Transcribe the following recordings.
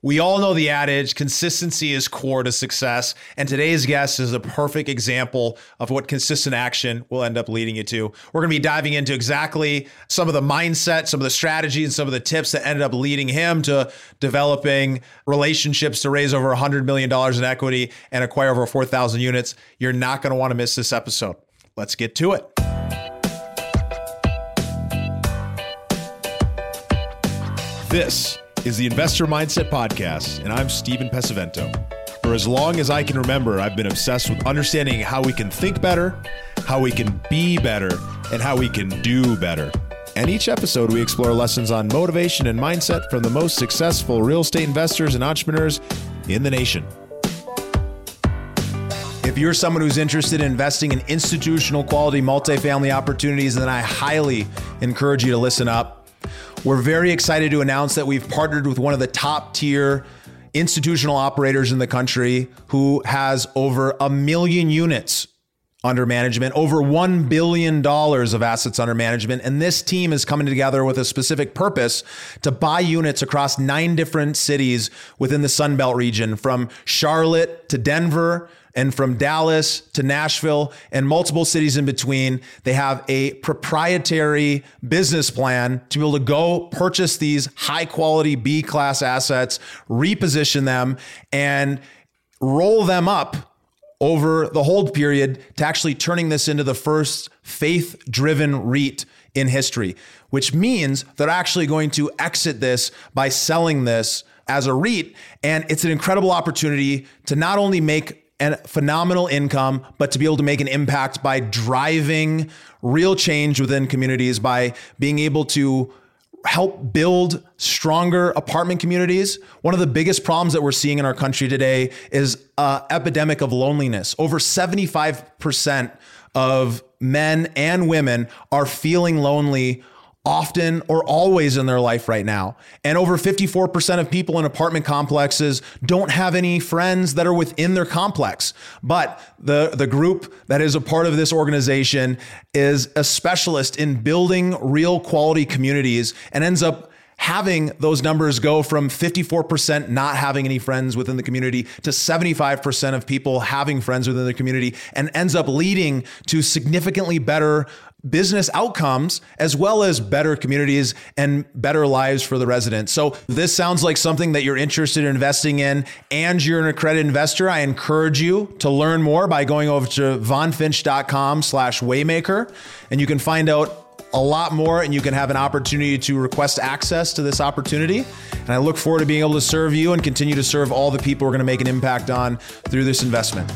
We all know the adage consistency is core to success. And today's guest is a perfect example of what consistent action will end up leading you to. We're going to be diving into exactly some of the mindset, some of the strategies, and some of the tips that ended up leading him to developing relationships to raise over $100 million in equity and acquire over 4,000 units. You're not going to want to miss this episode. Let's get to it. This is the Investor Mindset Podcast, and I'm Stephen Pesavento. For as long as I can remember, I've been obsessed with understanding how we can think better, how we can be better, and how we can do better. And each episode, we explore lessons on motivation and mindset from the most successful real estate investors and entrepreneurs in the nation. If you're someone who's interested in investing in institutional quality multifamily opportunities, then I highly encourage you to listen up. We're very excited to announce that we've partnered with one of the top tier institutional operators in the country who has over a million units under management, over $1 billion of assets under management. And this team is coming together with a specific purpose to buy units across nine different cities within the Sunbelt region, from Charlotte to Denver and from Dallas to Nashville and multiple cities in between. They have a proprietary business plan to be able to go purchase these high quality B class assets, reposition them, and roll them up over the hold period to actually turning this into the first faith driven REIT in history, which means they're actually going to exit this by selling this as a REIT. And it's an incredible opportunity to not only make and phenomenal income, but to be able to make an impact by driving real change within communities, by being able to help build stronger apartment communities. One of the biggest problems that we're seeing in our country today is uh, epidemic of loneliness. Over 75% of men and women are feeling lonely often or always in their life right now. And over 54% of people in apartment complexes don't have any friends that are within their complex. But the, the group that is a part of this organization is a specialist in building real quality communities and ends up having those numbers go from 54% not having any friends within the community to 75% of people having friends within the community and ends up leading to significantly better business outcomes as well as better communities and better lives for the residents. So this sounds like something that you're interested in investing in and you're an accredited investor. I encourage you to learn more by going over to vonfinch.com slash waymaker and you can find out a lot more and you can have an opportunity to request access to this opportunity. And I look forward to being able to serve you and continue to serve all the people we're going to make an impact on through this investment.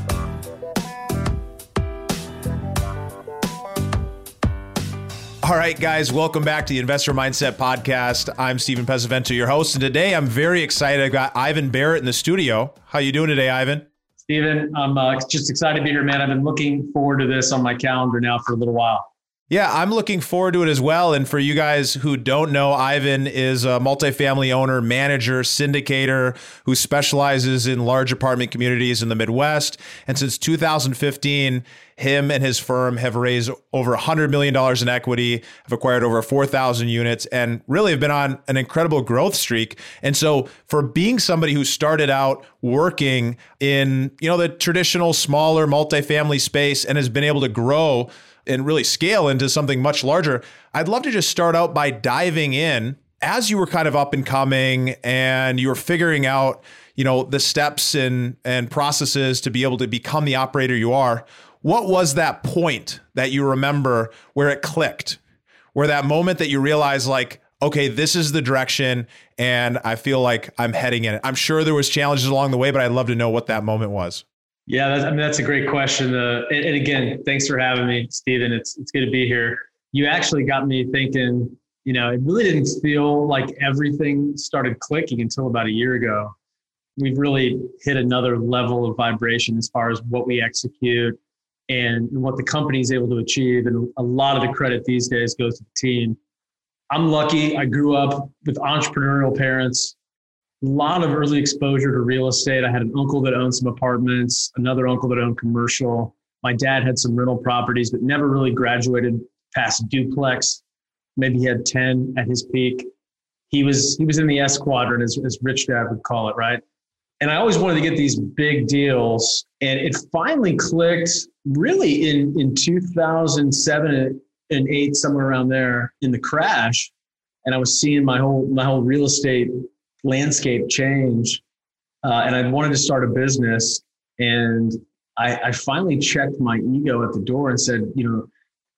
All right, guys, welcome back to the Investor Mindset Podcast. I'm Stephen Pesavento, your host, and today I'm very excited. I've got Ivan Barratt in the studio. How you doing today, Ivan? Stephen, I'm uh, just excited to be here, man. I've been looking forward to this on my calendar now for a little while. Yeah, I'm looking forward to it as well. And for you guys who don't know, Ivan is a multifamily owner, manager, syndicator who specializes in large apartment communities in the Midwest. And since 2015, him and his firm have raised over $100 million in equity, have acquired over 4,000 units, and really have been on an incredible growth streak. And so, for being somebody who started out working in you know the traditional smaller multifamily space and has been able to grow and really scale into something much larger, I'd love to just start out by diving in as you were kind of up and coming and you were figuring out, you know, the steps and and processes to be able to become the operator you are. What was that point that you remember where it clicked? Where that moment that you realized like, okay, this is the direction and I feel like I'm heading in it. I'm sure there was challenges along the way, but I'd love to know what that moment was. Yeah, that's, I mean that's a great question. Uh, and, and, again, thanks for having me, Stephen. It's it's good to be here. You actually got me thinking. You know, it really didn't feel like everything started clicking until about a year ago. We've really hit another level of vibration as far as what we execute and what the company is able to achieve. And a lot of the credit these days goes to the team. I'm lucky. I grew up with entrepreneurial parents lot of early exposure to real estate. I had an uncle that owned some apartments, another uncle that owned commercial. My dad had some rental properties, but never really graduated past duplex. Maybe he had 10 at his peak. he was he was in the S quadrant, as, as Rich Dad would call it, right? And I always wanted to get these big deals, and it finally clicked really in in 2007 and eight, somewhere around there, in the crash, and I was seeing my whole my whole real estate landscape change, uh, and I wanted to start a business, and I, I finally checked my ego at the door and said, you know,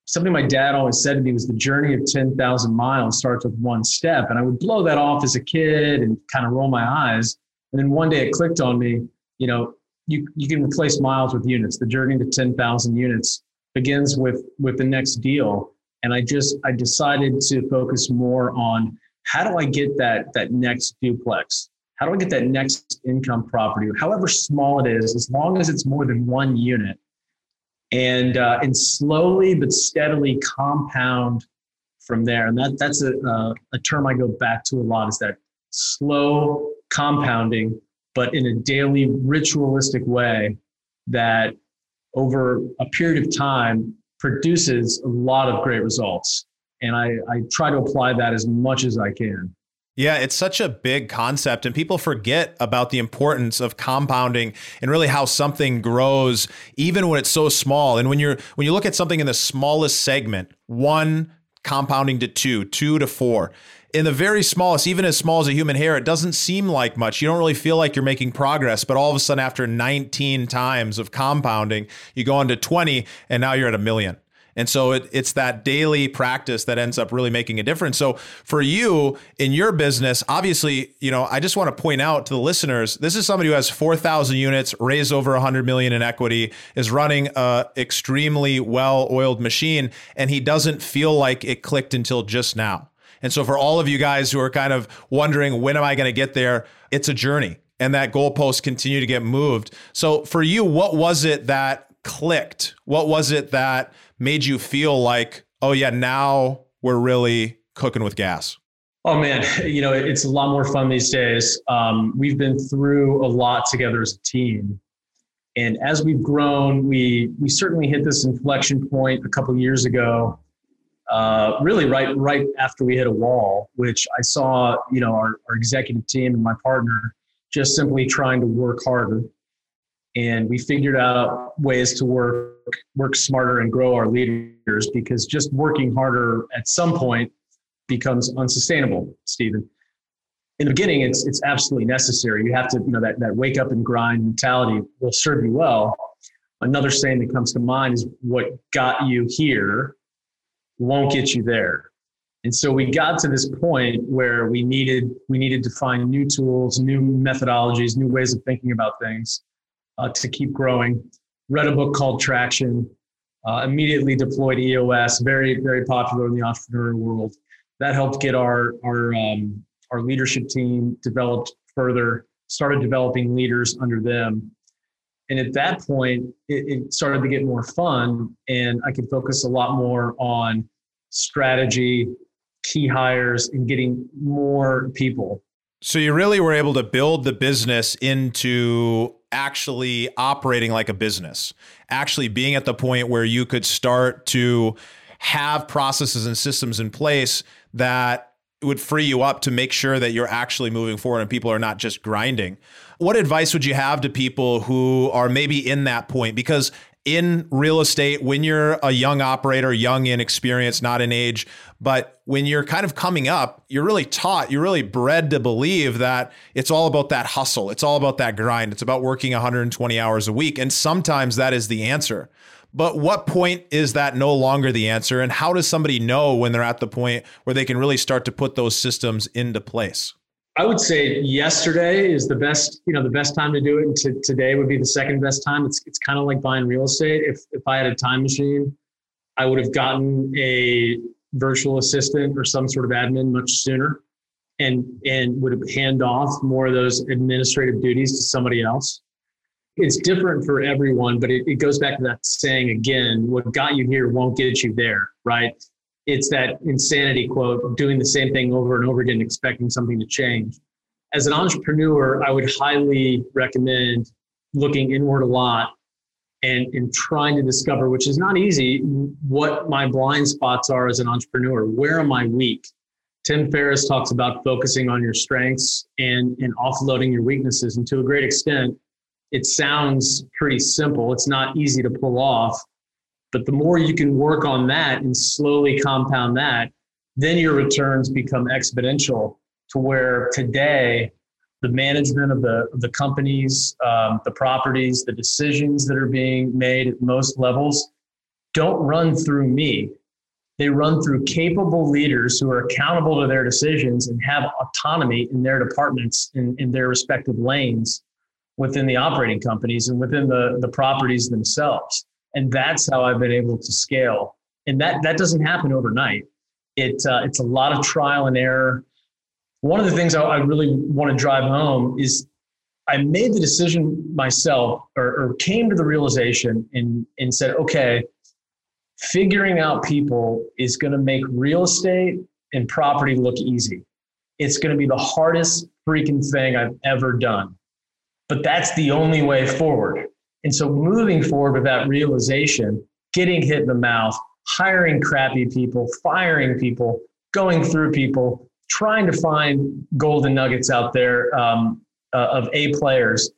something my dad always said to me was the journey of 10,000 miles starts with one step. And I would blow that off as a kid and kind of roll my eyes. And then one day it clicked on me, you know, you, you can replace miles with units. The journey to 10,000 units begins with, with the next deal. And I just, I decided to focus more on how do I get that, that next duplex? How do I get that next income property, however small it is, as long as it's more than one unit? and uh, and slowly but steadily compound from there. And that that's a, a, a term I go back to a lot is that slow compounding, but in a daily ritualistic way that over a period of time produces a lot of great results. And I, I try to apply that as much as I can. Yeah, it's such a big concept, and people forget about the importance of compounding and really how something grows, even when it's so small. And when you're when you look at something in the smallest segment, one compounding to two, two to four, in the very smallest, even as small as a human hair, it doesn't seem like much. You don't really feel like you're making progress, but all of a sudden, after 19 times of compounding, you go on to 20, and now you're at a million. And so it, it's that daily practice that ends up really making a difference. So for you in your business, obviously, you know, I just want to point out to the listeners, this is somebody who has 4,000 units, raised over 100 million in equity, is running a extremely well-oiled machine, and he doesn't feel like it clicked until just now. And so for all of you guys who are kind of wondering, when am I going to get there? It's a journey and that goalposts continue to get moved. So for you, what was it that clicked? What was it that made you feel like, oh, yeah, now we're really cooking with gas? Oh man, you know it's a lot more fun these days. Um, we've been through a lot together as a team, and as we've grown, we we certainly hit this inflection point a couple years ago. Uh, really, right right after we hit a wall, which I saw, you know, our, our executive team and my partner just simply trying to work harder and we figured out ways to work work smarter and grow our leaders because just working harder at some point becomes unsustainable stephen. In the beginning it's it's absolutely necessary. You have to you know that, that wake up and grind mentality will serve you well. Another saying that comes to mind is what got you here won't get you there. And so we got to this point where we needed we needed to find new tools new methodologies new ways of thinking about things uh, to keep growing. Read a book called Traction. Uh, immediately deployed EOS, very very popular in the entrepreneurial world. That helped get our our um, our leadership team developed further. Started developing leaders under them, and at that point, it, it started to get more fun, and I could focus a lot more on strategy, key hires, and getting more people. So you really were able to build the business into actually operating like a business, actually being at the point where you could start to have processes and systems in place that would free you up to make sure that you're actually moving forward and people are not just grinding. What advice would you have to people who are maybe in that point? Because in real estate when you're a young operator, young in experience, not in age. But when you're kind of coming up, you're really taught, you're really bred to believe that it's all about that hustle. It's all about that grind. It's about working 120 hours a week. And sometimes that is the answer. But what point is that no longer the answer? And how does somebody know when they're at the point where they can really start to put those systems into place? I would say yesterday is the best, you know, the best time to do it. And to, today would be the second best time. It's, it's kind of like buying real estate. If, if I had a time machine, I would have gotten a virtual assistant or some sort of admin much sooner and, and would have hand off more of those administrative duties to somebody else. It's different for everyone, but it, it goes back to that saying again, what got you here won't get you there, right? It's that insanity quote doing the same thing over and over again expecting something to change as an entrepreneur i would highly recommend looking inward a lot and, and trying to discover which is not easy what my blind spots are as an entrepreneur where am i weak Tim Ferriss talks about focusing on your strengths and, and offloading your weaknesses. And to a great extent, it sounds pretty simple. It's not easy to pull off. But the more you can work on that and slowly compound that, then your returns become exponential to where today the management of the, the companies, um, the properties, the decisions that are being made at most levels don't run through me. They run through capable leaders who are accountable to their decisions and have autonomy in their departments in, in their respective lanes within the operating companies and within the, the properties themselves. And that's how I've been able to scale. And that, that doesn't happen overnight. It, uh, it's a lot of trial and error. One of the things I, I really want to drive home is I made the decision myself or, or came to the realization and, and said, okay, figuring out people is going to make real estate and property look easy. It's going to be the hardest freaking thing I've ever done. But that's the only way forward. And so moving forward with that realization, getting hit in the mouth, hiring crappy people, firing people, going through people, trying to find golden nuggets out there um, uh, of A players.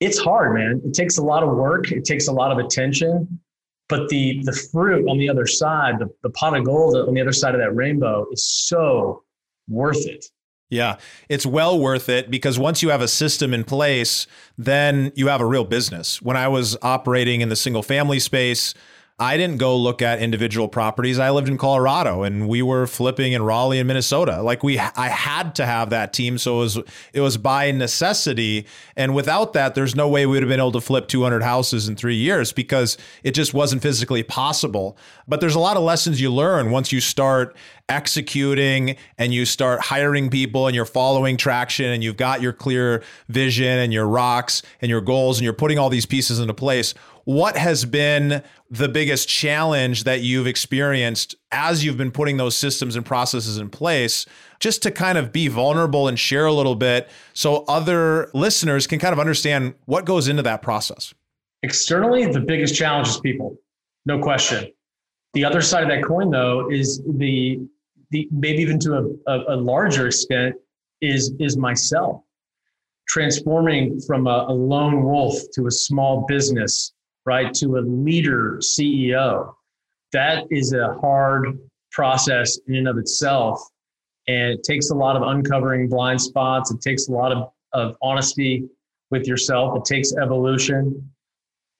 It's hard, man. It takes a lot of work. It takes a lot of attention. But the the fruit on the other side, the, the pot of gold on the other side of that rainbow is so worth it. Yeah, it's well worth it because once you have a system in place, then you have a real business. When I was operating in the single family space, I didn't go look at individual properties. I lived in Colorado and we were flipping in Raleigh and Minnesota. Like we I had to have that team so it was it was by necessity and without that there's no way we would have been able to flip 200 houses in 3 years because it just wasn't physically possible. But there's a lot of lessons you learn once you start executing and you start hiring people and you're following traction and you've got your clear vision and your rocks and your goals and you're putting all these pieces into place what has been the biggest challenge that you've experienced as you've been putting those systems and processes in place? Just to kind of be vulnerable and share a little bit so other listeners can kind of understand what goes into that process. Externally, the biggest challenge is people, no question. The other side of that coin, though, is the the maybe even to a, a, a larger extent is is myself transforming from a, a, lone wolf to a small business right, to a leader CEO. That is a hard process in and of itself. And it takes a lot of uncovering blind spots. It takes a lot of, of honesty with yourself. It takes evolution.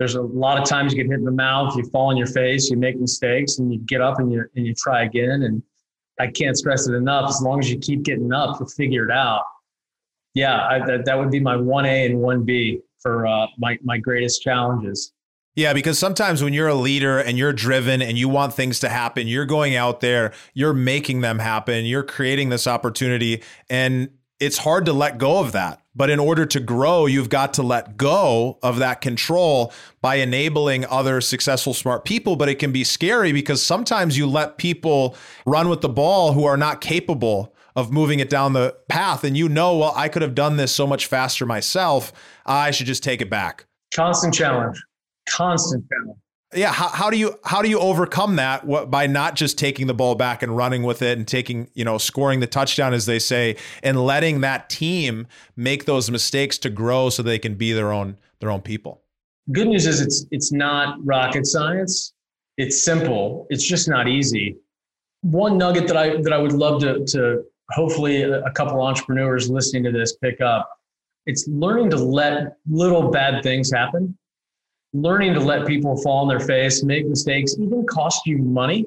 There's a lot of times you get hit in the mouth, you fall on your face, you make mistakes, and you get up and you and you try again. And I can't stress it enough. As long as you keep getting up, you'll figure it out. Yeah, I, that, that would be my one A and one B for uh, my my greatest challenges. Yeah, because sometimes when you're a leader and you're driven and you want things to happen, you're going out there, you're making them happen, you're creating this opportunity, and it's hard to let go of that. But in order to grow, you've got to let go of that control by enabling other successful, smart people. But it can be scary because sometimes you let people run with the ball who are not capable of moving it down the path. And you know, well, I could have done this so much faster myself. I should just take it back. Constant challenge constant challenge. Yeah, how, how do you how do you overcome that what, by not just taking the ball back and running with it and taking you know scoring the touchdown as they say and letting that team make those mistakes to grow so they can be their own their own people. Good news is it's it's not rocket science. It's simple. It's just not easy. One nugget that I that I would love to to hopefully a, a couple entrepreneurs listening to this pick up. It's learning to let little bad things happen learning to let people fall on their face, make mistakes, even cost you money,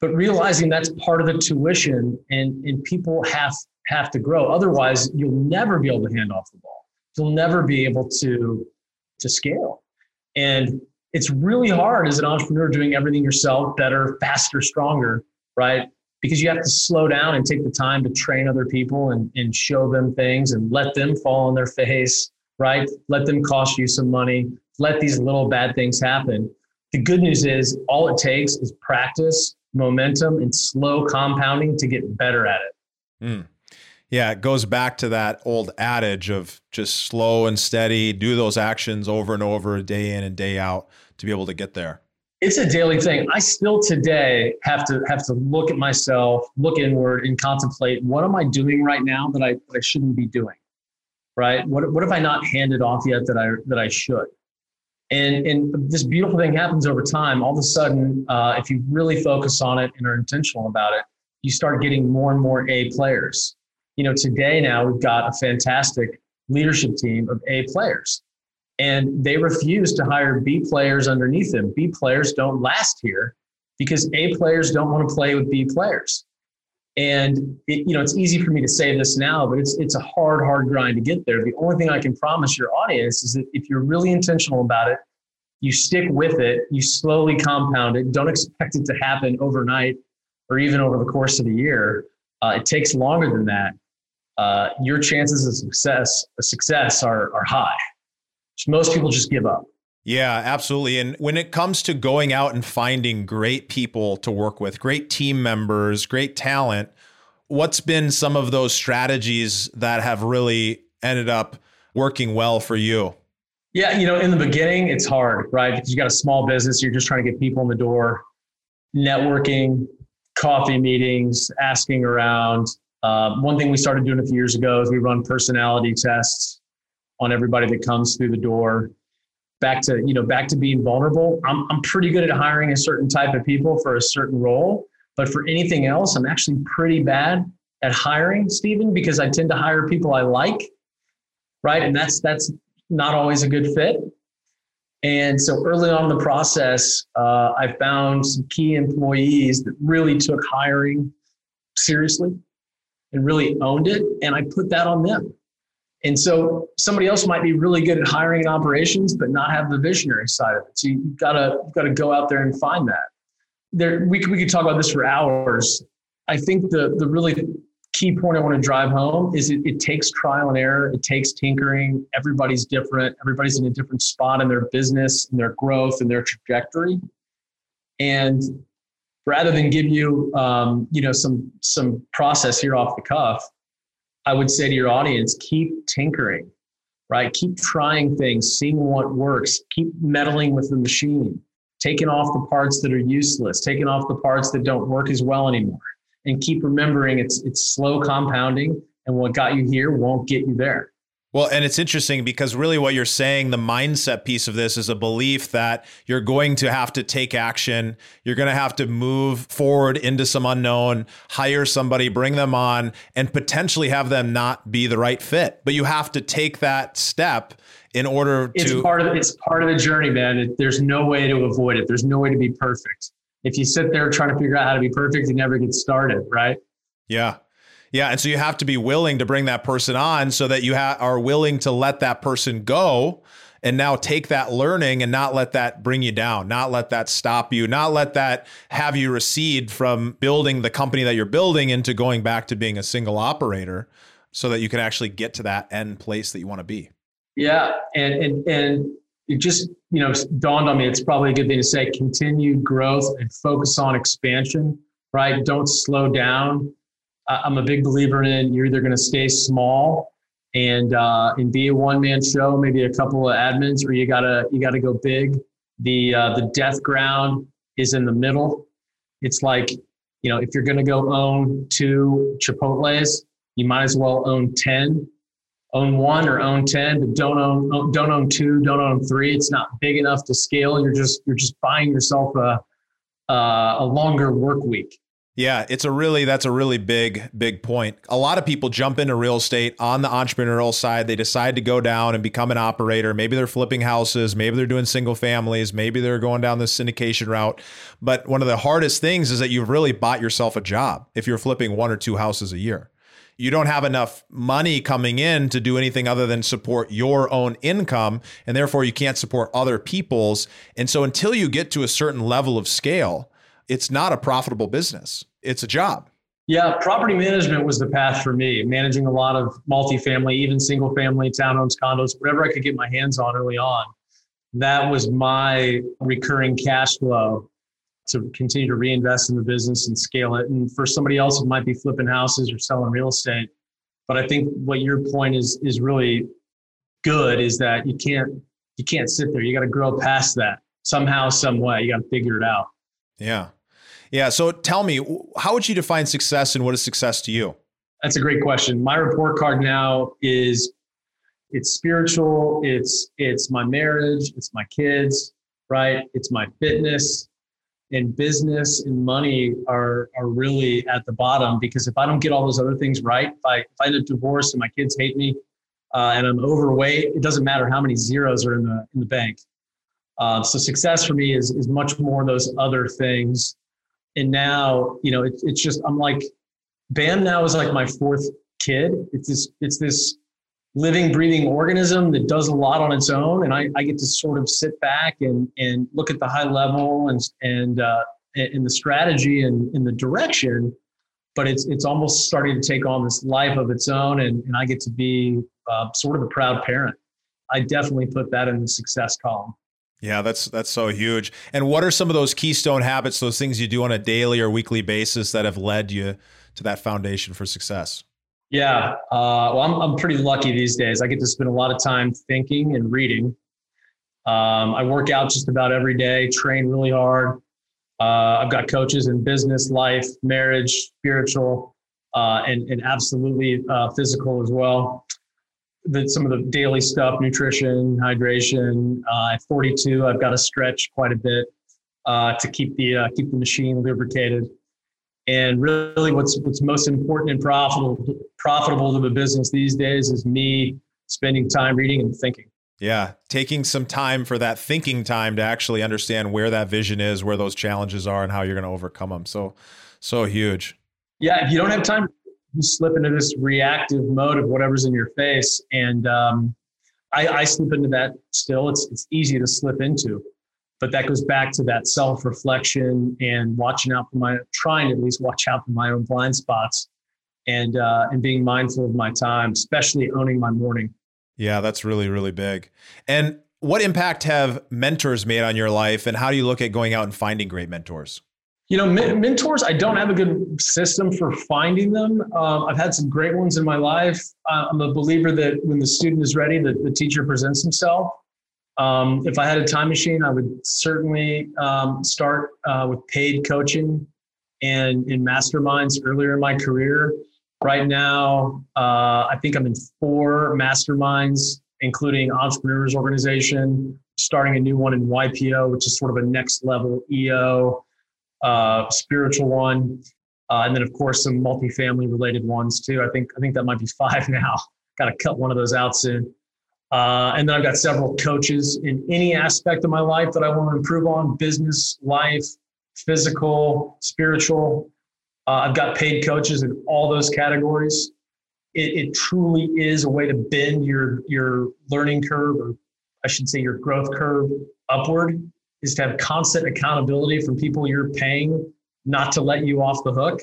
but realizing that's part of the tuition and, and people have have to grow. Otherwise, you'll never be able to hand off the ball. You'll never be able to to scale. And it's really hard as an entrepreneur doing everything yourself, better, faster, stronger, right? Because you have to slow down and take the time to train other people and, and show them things and let them fall on their face, right? Let them cost you some money let these little bad things happen. The good news is all it takes is practice, momentum, and slow compounding to get better at it. Mm. Yeah, it goes back to that old adage of just slow and steady, do those actions over and over, day in and day out to be able to get there. it's a daily thing. I still today have to have to look at myself, look inward, and contemplate what am I doing right now that I that I shouldn't be doing, right? What what have I not handed off yet that I that I should? And and this beautiful thing happens over time. All of a sudden, uh, if you really focus on it and are intentional about it, you start getting more and more A players. You know, today now we've got a fantastic leadership team of A players and they refuse to hire B players underneath them. B players don't last here because A players don't want to play with B players. And it, you know, it's easy for me to say this now, but it's it's a hard, hard grind to get there. The only thing I can promise your audience is that if you're really intentional about it, you stick with it, you slowly compound it. Don't expect it to happen overnight or even over the course of a year. Uh, it takes longer than that. Uh, your chances of success, success are, are high most people just give up. Yeah, absolutely. And when it comes to going out and finding great people to work with, great team members, great talent, what's been some of those strategies that have really ended up working well for you? Yeah, you know, in the beginning, it's hard, right? Because you got a small business, you're just trying to get people in the door, networking, coffee meetings, asking around. Uh, one thing we started doing a few years ago is we run personality tests on everybody that comes through the door back to you know back to being vulnerable. I'm, I'm pretty good at hiring a certain type of people for a certain role but for anything else i'm actually pretty bad at hiring stephen because i tend to hire people i like right? And that's that's not always a good fit. And so early on in the process uh, i found some key employees that really took hiring seriously and really owned it and i put that on them and so somebody else might be really good at hiring and operations, but not have the visionary side of it. So you've got to got to go out there and find that. There, we we could talk about this for hours. I think the the really key point I want to drive home is it, it takes trial and error. It takes tinkering. Everybody's different. Everybody's in a different spot in their business and their growth and their trajectory. And rather than give you um, you know some some process here off the cuff, I would say to your audience, keep tinkering, right? Keep trying things, seeing what works, keep meddling with the machine, taking off the parts that are useless, taking off the parts that don't work as well anymore. And keep remembering it's it's slow compounding and what got you here won't get you there. Well, and it's interesting because really what you're saying, the mindset piece of this is a belief that you're going to have to take action. You're going to have to move forward into some unknown, hire somebody, bring them on, and potentially have them not be the right fit. But you have to take that step in order it's to. It's part of, it's part of the journey, man. It, there's no way to avoid it, there's no way to be perfect. If you sit there trying to figure out how to be perfect, you never get started, right? Yeah. Yeah, and so you have to be willing to bring that person on so that you ha- are willing to let that person go and now take that learning and not let that bring you down, not let that stop you, not let that have you recede from building the company that you're building into going back to being a single operator so that you can actually get to that end place that you want to be. Yeah, and and and it just, you know, dawned on me it's probably a good thing to say continued growth and focus on expansion, right? Don't slow down I'm a big believer in you're either going to stay small and uh, and be a one man show, maybe a couple of admins, or you gotta you gotta go big. The uh, the death ground is in the middle. It's like you know if you're going to go own two Chipotle's, you might as well own ten. Own one or own ten, but don't own don't own two, don't own three. It's not big enough to scale. You're just you're just buying yourself a uh, a longer work week. Yeah, it's a really that's a really big big point. A lot of people jump into real estate on the entrepreneurial side. They decide to go down and become an operator. Maybe they're flipping houses, maybe they're doing single families, maybe they're going down the syndication route. But one of the hardest things is that you've really bought yourself a job if you're flipping one or two houses a year. You don't have enough money coming in to do anything other than support your own income and therefore you can't support other people's. And so until you get to a certain level of scale, it's not a profitable business. It's a job. Yeah, property management was the path for me, managing a lot of multifamily, even single family, townhomes, condos, whatever I could get my hands on early on. That was my recurring cash flow to continue to reinvest in the business and scale it. And for somebody else, it might be flipping houses or selling real estate. But I think what your point is is really good is that you can't you can't sit there. You got to grow past that somehow, some way. You got to figure it out. Yeah. Yeah. So tell me, how would you define success and what is success to you? That's a great question. My report card now is it's spiritual, it's it's my marriage, it's my kids, right? It's my fitness and business and money are are really at the bottom because if I don't get all those other things right, if I if I end up divorced and my kids hate me uh, and I'm overweight, it doesn't matter how many zeros are in the in the bank. Uh, so success for me is is much more those other things. And now, you know, it's it's just I'm like, BAM now is like my fourth kid. It's this it's this living, breathing organism that does a lot on its own, and I, I get to sort of sit back and and look at the high level and and uh, in the strategy and in the direction. But it's it's almost starting to take on this life of its own, and, and I get to be uh, sort of a proud parent. I definitely put that in the success column. Yeah, that's that's so huge. And what are some of those keystone habits, those things you do on a daily or weekly basis that have led you to that foundation for success? Yeah, uh, well, I'm I'm pretty lucky these days. I get to spend a lot of time thinking and reading. Um, I work out just about every day, train really hard. Uh, I've got coaches in business, life, marriage, spiritual, uh, and and absolutely uh, physical as well the, some of the daily stuff, nutrition, hydration. Uh, at 42, I've got to stretch quite a bit uh, to keep the uh, keep the machine lubricated. And really, what's what's most important and profitable profitable to the business these days is me spending time reading and thinking. Yeah, taking some time for that thinking time to actually understand where that vision is, where those challenges are, and how you're going to overcome them. So, so huge. Yeah, if you don't have time you slip into this reactive mode of whatever's in your face. And um, I, I slip into that still. It's, it's easy to slip into. But that goes back to that self reflection and watching out for my, trying to at least watch out for my own blind spots and, uh, and being mindful of my time, especially owning my morning. Yeah, that's really, really big. And what impact have mentors made on your life? And how do you look at going out and finding great mentors? You know, mentors, I don't have a good system for finding them. Um, I've had some great ones in my life. Uh, I'm a believer that when the student is ready, the, the teacher presents himself. Um, if I had a time machine, I would certainly um, start uh, with paid coaching and in masterminds earlier in my career. Right now, uh, I think I'm in four masterminds, including Entrepreneurs Organization, starting a new one in YPO, which is sort of a next level EO uh, spiritual one, uh, and then of course some multifamily related ones too. I think I think that might be five now. Got to cut one of those out soon. Uh, and then I've got several coaches in any aspect of my life that I want to improve on: business, life, physical, spiritual. Uh, I've got paid coaches in all those categories. It, it truly is a way to bend your your learning curve, or I should say your growth curve upward is to have constant accountability from people you're paying not to let you off the hook.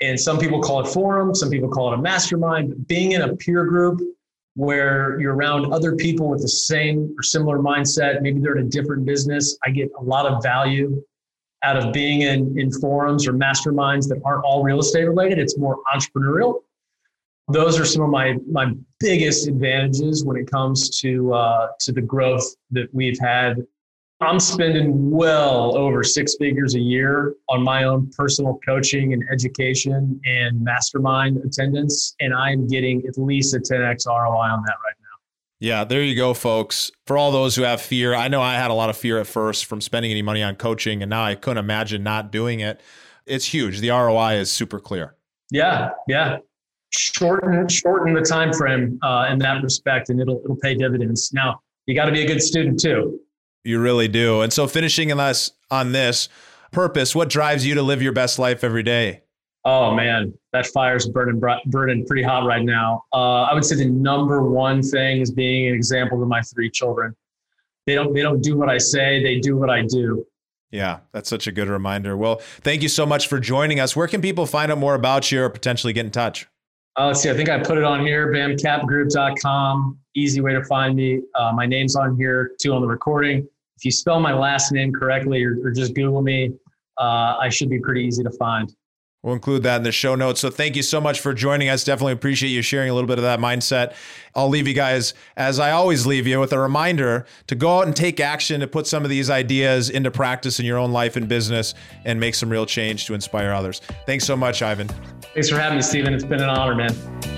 And some people call it forum, some people call it a mastermind. Being in a peer group where you're around other people with the same or similar mindset, maybe they're in a different business, I get a lot of value out of being in, in forums or masterminds that aren't all real estate related. It's more entrepreneurial. Those are some of my my biggest advantages when it comes to uh, to the growth that we've had I'm spending well over six figures a year on my own personal coaching and education and mastermind attendance. And I'm getting at least a 10x ROI on that right now. Yeah, there you go, folks. For all those who have fear, I know I had a lot of fear at first from spending any money on coaching, and now I couldn't imagine not doing it. It's huge. The ROI is super clear. Yeah, yeah. Shorten shorten the time frame uh, in that respect, and it'll it'll pay dividends. Now you got to be a good student too. You really do. And so finishing us on this purpose, what drives you to live your best life every day? Oh man, that fire's burning burning pretty hot right now. Uh, I would say the number one thing is being an example to my three children. They don't they don't do what I say; they do what I do. Yeah, that's such a good reminder. Well, thank you so much for joining us. Where can people find out more about you or potentially get in touch? Uh, let's see. I think I put it on here. Bamcapgroup.com. Easy way to find me. Uh, my name's on here too on the recording if you spell my last name correctly or, or just Google me, uh, I should be pretty easy to find. We'll include that in the show notes. So thank you so much for joining us. Definitely appreciate you sharing a little bit of that mindset. I'll leave you guys, as I always leave you, with a reminder to go out and take action to put some of these ideas into practice in your own life and business and make some real change to inspire others. Thanks so much, Ivan. Thanks for having me, Stephen. It's been an honor, man.